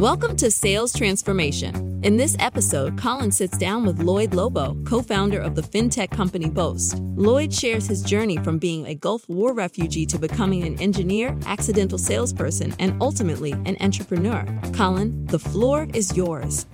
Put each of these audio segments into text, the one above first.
Welcome to Sales Transformation. In this episode, Collin sits down with Lloyed Lobo, co founder of the fintech company Boast. Lloyed shares his journey from being a Gulf War refugee to becoming an engineer, accidental salesperson, and ultimately an entrepreneur. Collin, the floor is yours.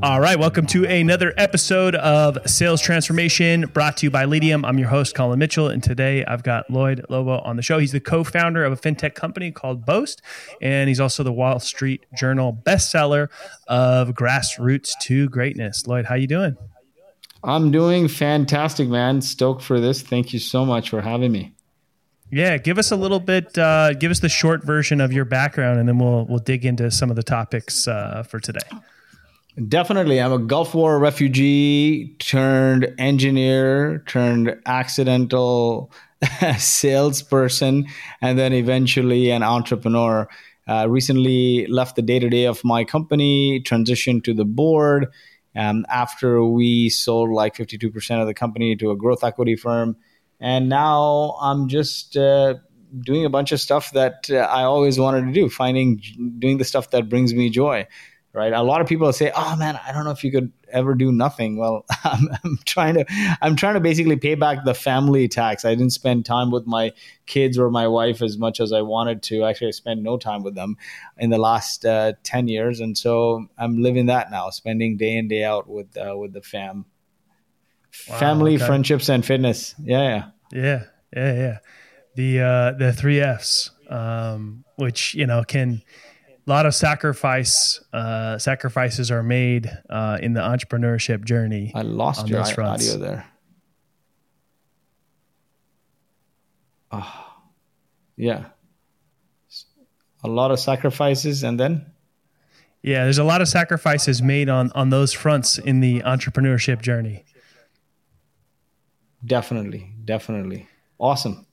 All right, welcome to another episode of Sales Transformation brought to you by Leadium. I'm your host, Collin Mitchell, and today I've got Lloyed Lobo on the show. He's the co founder of a fintech company called Boast, and he's also the Wall Street Journal bestseller of Grassroots to Greatness. Lloyed, how you doing? I'm doing fantastic, man. Stoked for this. Thank you so much for having me. Yeah, give us a little bit. Uh, give us the short version of your background, and then we'll we'll dig into some of the topics uh, for today. Definitely. I'm a Gulf War refugee turned engineer turned accidental salesperson and then eventually an entrepreneur. Uh, recently left the day to day of my company, transitioned to the board um, after we sold like 52% of the company to a growth equity firm. And now I'm just uh, doing a bunch of stuff that uh, I always wanted to do, finding, doing the stuff that brings me joy right? A lot of people say oh man i don't know if you could ever do nothing. Well I'm, I'm, trying to i'm trying to basically pay back the family tax. I didn't spend time with my kids or my wife as much as i wanted to. Actually i spent no time with them in the last uh, 10 years and so i'm living that now spending day in day out with uh, with the fam. Wow, family okay. friendships and fitness. Yeah yeah. Yeah yeah yeah. The uh the three f's um which you know can a lot of sacrifice uh, sacrifices are made uh, in the entrepreneurship journey. I lost your audio there. Oh, yeah, a lot of sacrifices, and then yeah, there's a lot of sacrifices made on on those fronts in the entrepreneurship journey. Definitely, definitely, awesome.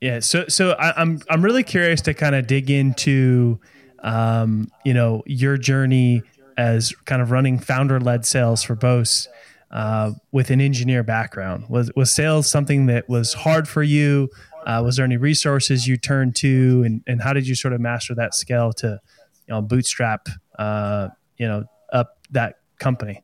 Yeah, so so I, I'm I'm really curious to kind of dig into um, you know, your journey as kind of running founder led sales for Boast uh, with an engineer background. Was, was sales something that was hard for you? Uh, was there any resources you turned to and, and how did you sort of master that skill to, you know, bootstrap, uh, you know, up that company?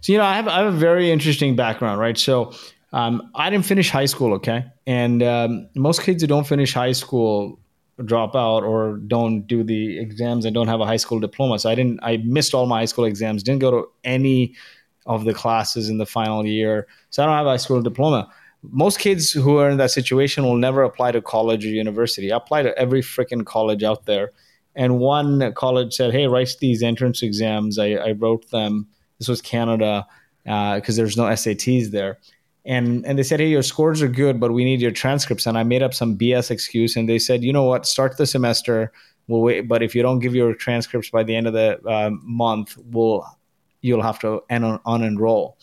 So, you know, I have, I have a very interesting background, right? So, um, I didn't finish high school, okay? And um, most kids who don't finish high school drop out or don't do the exams and don't have a high school diploma. So I didn't, I missed all my high school exams, didn't go to any of the classes in the final year. So I don't have a high school diploma. Most kids who are in that situation will never apply to college or university. I apply to every freaking college out there. And one college said, Hey, write these entrance exams. I, I wrote them. This was Canada because uh, there's no SATs there and and they said, "Hey, your scores are good, but we need your transcripts." And I made up some BS excuse, and they said, "You know what? Start the semester. We'll wait, but if you don't give your transcripts by the end of the uh, month, we'll you'll have to un- unenroll."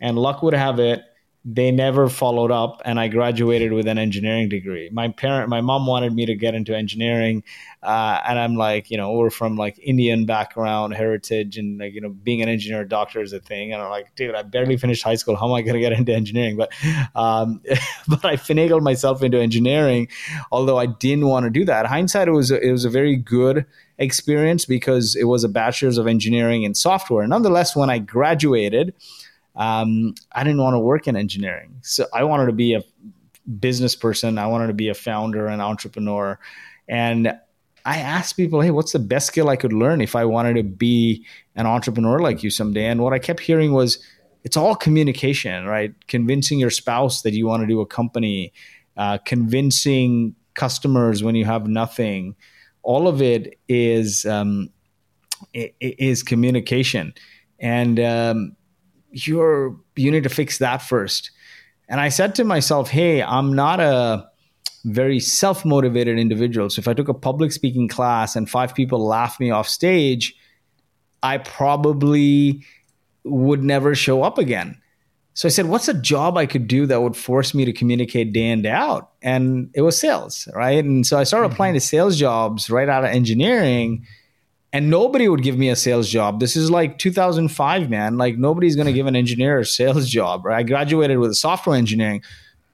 And luck would have it, they never followed up and i graduated with an engineering degree. My parent my mom wanted me to get into engineering uh, and i'm like you know we're from like indian background heritage and like you know being an engineer doctor is a thing and i'm like dude i barely finished high school. How am i going to get into engineering? But um, but i finagled myself into engineering although i didn't want to do that. Hindsight it was a, it was a very good experience because it was a bachelor's of engineering in software. Nonetheless when i graduated um, I didn't want to work in engineering. So I wanted to be a business person. I wanted to be a founder, an entrepreneur. And I asked people, hey, what's the best skill I could learn if I wanted to be an entrepreneur like you someday? And what I kept hearing was, it's all communication, right? Convincing your spouse that you want to do a company, uh, convincing customers when you have nothing. All of it is um, is communication, and um, you're you need to fix that first. And i said to myself hey i'm not a very self-motivated individual. So if i took a public speaking class and five people laughed me off stage i probably would never show up again. So i said what's a job i could do that would force me to communicate day in day out? And it was sales right? And so i started mm-hmm. applying to sales jobs right out of engineering and nobody would give me a sales job. This is like 2005, man. Like nobody's going to give an engineer a sales job. Right? I graduated with software engineering.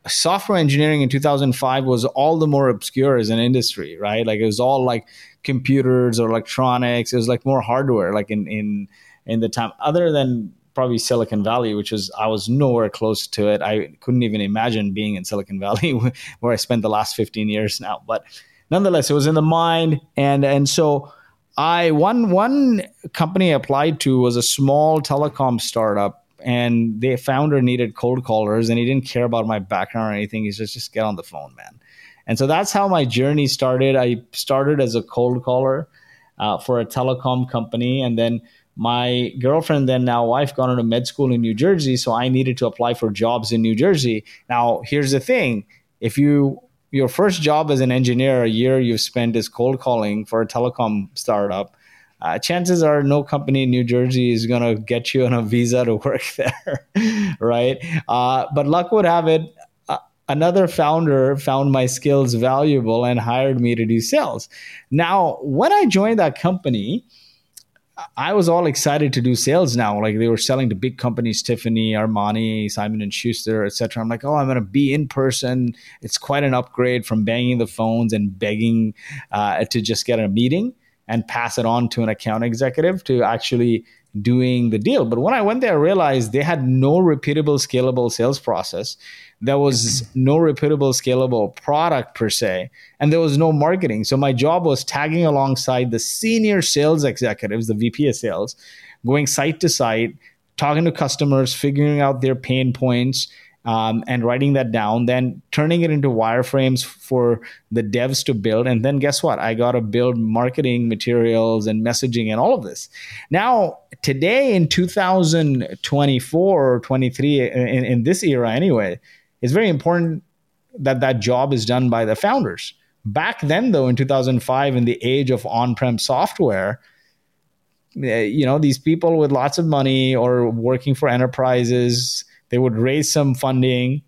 software engineering in 2005 was all the more obscure as an industry, right? Like it was all like computers or electronics. It was like more hardware, like in in in the time. Other than probably Silicon Valley, which was I was nowhere close to it. I couldn't even imagine being in Silicon Valley, where I spent the last 15 years now. But nonetheless, it was in the mind, and and so I one one company I applied to was a small telecom startup, and the founder needed cold callers, and he didn't care about my background or anything. He's just just get on the phone, man. And so that's how my journey started. I started as a cold caller uh, for a telecom company, and then my girlfriend then now wife got into med school in New Jersey, so I needed to apply for jobs in New Jersey. Now, here's the thing: if you your first job as an engineer, a year you've spent is cold calling for a telecom startup. Uh, chances are no company in New Jersey is going to get you on a visa to work there, right? Uh, but luck would have it, uh, another founder found my skills valuable and hired me to do sales. Now, when I joined that company, I was all excited to do sales now. Like they were selling to big companies, Tiffany, Armani, Simon and Schuster, etc. I'm like, oh, I'm going to be in person. It's quite an upgrade from banging the phones and begging uh, to just get a meeting and pass it on to an account executive to actually doing the deal. But when I went there, I realized they had no repeatable, scalable sales process. There was mm-hmm. no repeatable, scalable product per se, and there was no marketing. So my job was tagging alongside the senior sales executives, the VP of sales, going site to site, talking to customers, figuring out their pain points, um, and writing that down, then turning it into wireframes for the devs to build. And then guess what? I got to build marketing materials and messaging and all of this. Now, today in 2024 or 23, in, in this era anyway, it's very important that that job is done by the founders. Back then, though, in 2005, in the age of on prem software, eh, you know, these people with lots of money or working for enterprises, they would raise some funding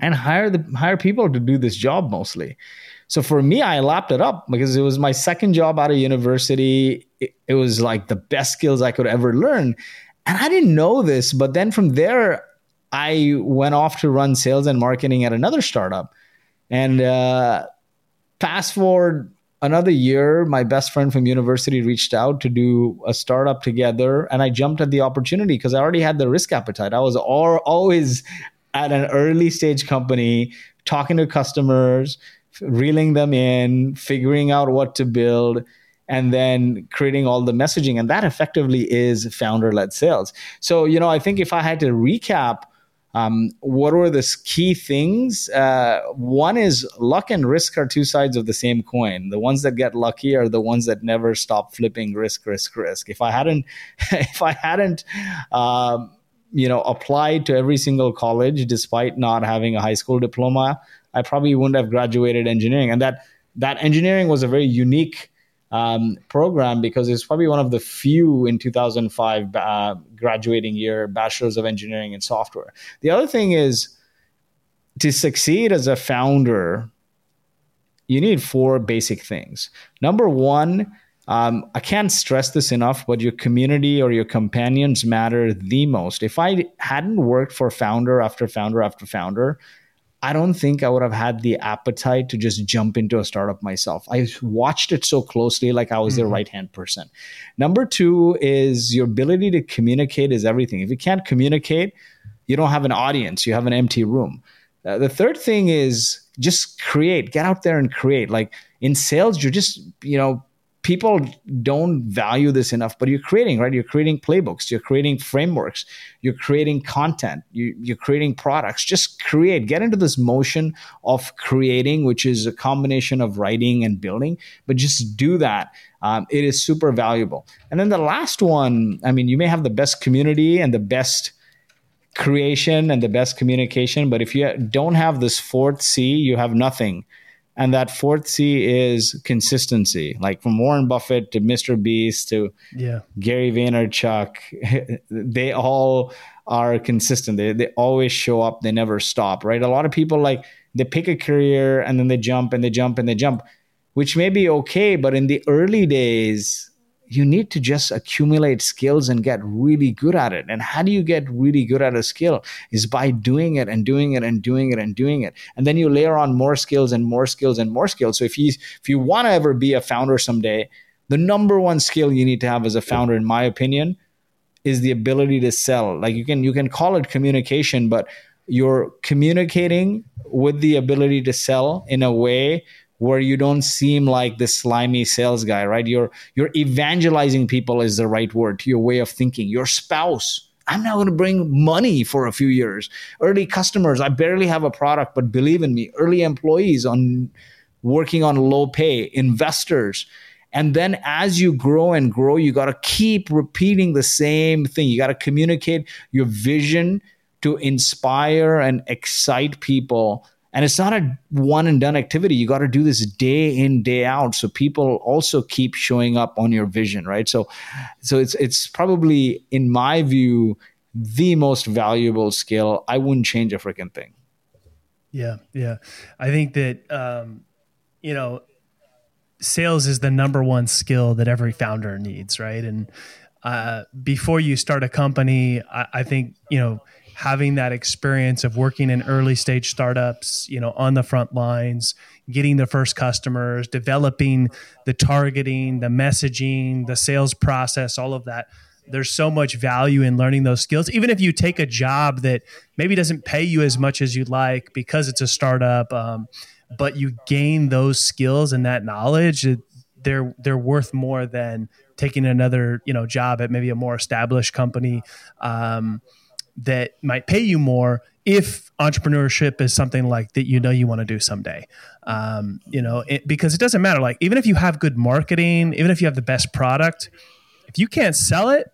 and hire the hire people to do this job mostly. So for me, I lapped it up because it was my second job out of university. It, it, was like the best skills I could ever learn. And I didn't know this, but then from there, I went off to run sales and marketing at another startup. And uh, fast forward another year, my best friend from university reached out to do a startup together, and I jumped at the opportunity because I already had the risk appetite. I was all, always at an early stage company talking to customers, reeling them in, figuring out what to build. And then creating all the messaging. And that effectively is founder led sales. So, you know, I think if I had to recap um, what were the key things? Uh, one is luck and risk are two sides of the same coin. The ones that get lucky are the ones that never stop flipping risk, risk, risk. If I hadn't, if I hadn't, um, you know, applied to every single college despite not having a high school diploma, I probably wouldn't have graduated engineering. And that that engineering was a very unique um, program because it's probably one of the few in 2005 uh, graduating year bachelors of engineering in software. The other thing is to succeed as a founder, you need four basic things. Number one, um, I can't stress this enough, but your community or your companions matter the most. If I hadn't worked for founder after founder after founder, I don't think I would have had the appetite to just jump into a startup myself. I watched it so closely, like I was mm-hmm. their right hand person. Number two is your ability to communicate is everything. If you can't communicate, you don't have an audience, you have an empty room. Uh, the third thing is just create, get out there and create. Like in sales, you're just, you know, people don't value this enough but you're creating right? You're creating playbooks you're creating frameworks you're creating content you, you're creating products. Just create get into this motion of creating which is a combination of writing and building but just do that. Um, it is super valuable. And then the last one i mean you may have the best community and the best creation and the best communication but if you don't have this fourth c you have nothing and that fourth C is consistency. Like from Warren Buffett to Mr. Beast to yeah. Gary Vaynerchuk, they all are consistent. They, they always show up. They never stop, right? A lot of people like they pick a career and then they jump and they jump and they jump, which may be okay. But in the early days, you need to just accumulate skills and get really good at it. And how do you get really good at a skill? Is by doing it and doing it and doing it and doing it. And then you layer on more skills and more skills and more skills. So if you if you want to ever be a founder someday, the number one skill you need to have as a founder, in my opinion, is the ability to sell. Like you can you can call it communication, but you're communicating with the ability to sell in a way where you don't seem like the slimy sales guy, right? You're you're evangelizing people is the right word to your way of thinking. Your spouse. I'm not going to bring money for a few years. Early customers, I barely have a product, but believe in me. Early employees on working on low pay, investors. And then as you grow and grow, you got to keep repeating the same thing. You got to communicate your vision to inspire and excite people and it's not a one and done activity. You got to do this day in day out so people also keep showing up on your vision right? So so it's it's probably in my view the most valuable skill. I wouldn't change a freaking thing. Yeah yeah. I think that um you know sales is the number one skill that every founder needs right? And uh, before you start a company I, I think you know having that experience of working in early stage startups, you know, on the front lines, getting the first customers, developing the targeting, the messaging, the sales process, all of that. There's so much value in learning those skills. Even if you take a job that maybe doesn't pay you as much as you'd like because it's a startup, um, but you gain those skills and that knowledge, they're they're worth more than taking another you know job at maybe a more established company. Um, that might pay you more if entrepreneurship is something like that you know you want to do someday. Um, you know it, because it doesn't matter like even if you have good marketing even if you have the best product if you can't sell it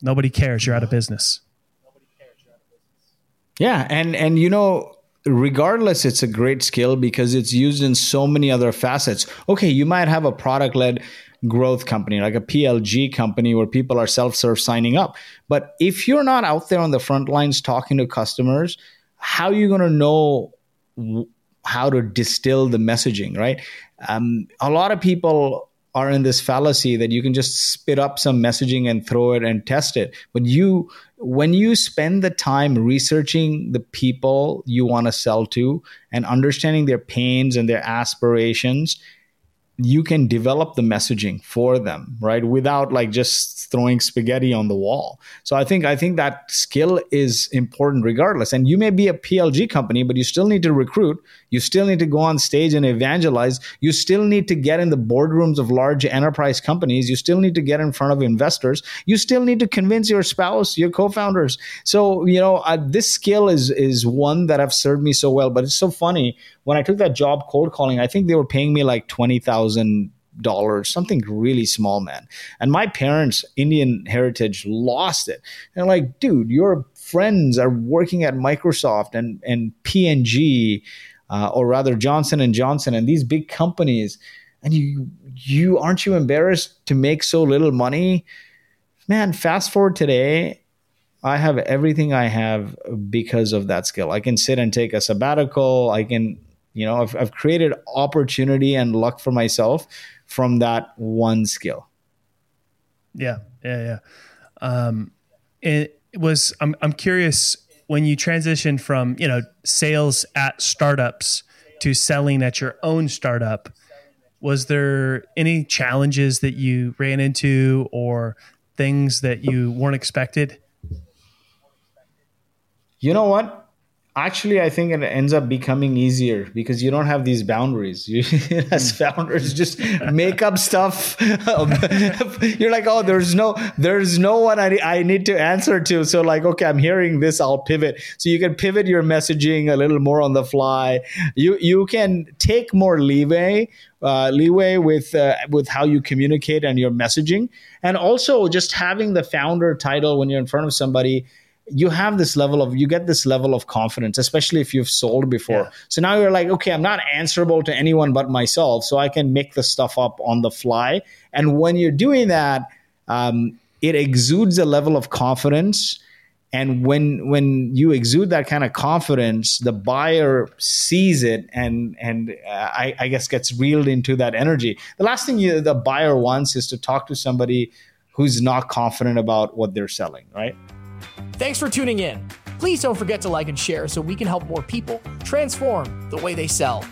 nobody cares you're out of business. Yeah and and you know regardless it's a great skill because it's used in so many other facets. Okay you might have a product led growth company, like a PLG company where people are self serve signing up. But if you're not out there on the front lines talking to customers, how are you going to know how to distill the messaging, right? Um, a lot of people are in this fallacy that you can just spit up some messaging and throw it and test it. But you, when you spend the time researching the people you want to sell to and understanding their pains and their aspirations, you can develop the messaging for them right? Without like just throwing spaghetti on the wall. So i think i think that skill is important regardless. And you may be a plg company but you still need to recruit you still need to go on stage and evangelize. You still need to get in the boardrooms of large enterprise companies. You still need to get in front of investors. You still need to convince your spouse your co-founders. So you know uh, this skill is is one that have served me so well but it's so funny. When I took that job cold calling, I think they were paying me like twenty thousand dollars, something really small, man. And my parents, Indian heritage, lost it. And like, dude, your friends are working at Microsoft and and P&G, uh, or rather Johnson and Johnson, and these big companies, and you you aren't you embarrassed to make so little money, man? Fast forward today. I have everything I have because of that skill. I can sit and take a sabbatical. I can you know, I've, I've created opportunity and luck for myself from that one skill. Yeah, yeah, yeah. Um, it was. I'm I'm curious when you transitioned from you know sales at startups to selling at your own startup. Was there any challenges that you ran into or things that you weren't expected? You know what? Actually i think it ends up becoming easier because you don't have these boundaries. You, as hmm. founders just make up stuff. You're like oh there's no there's no one I, I need to answer to. So like okay i'm hearing this i'll pivot. So you can pivot your messaging a little more on the fly. You you can take more leeway uh, leeway with uh, with how you communicate and your messaging. And also just having the founder title when you're in front of somebody you have this level of you get this level of confidence especially if you've sold before. Yeah. so now you're like okay i'm not answerable to anyone but myself so i can make the stuff up on the fly. And when you're doing that um, it exudes a level of confidence. And when when you exude that kind of confidence the buyer sees it and and uh, I, I guess gets reeled into that energy. The last thing you, the buyer wants is to talk to somebody who's not confident about what they're selling right thanks for tuning in. Please don't forget to like and share so we can help more people transform the way they sell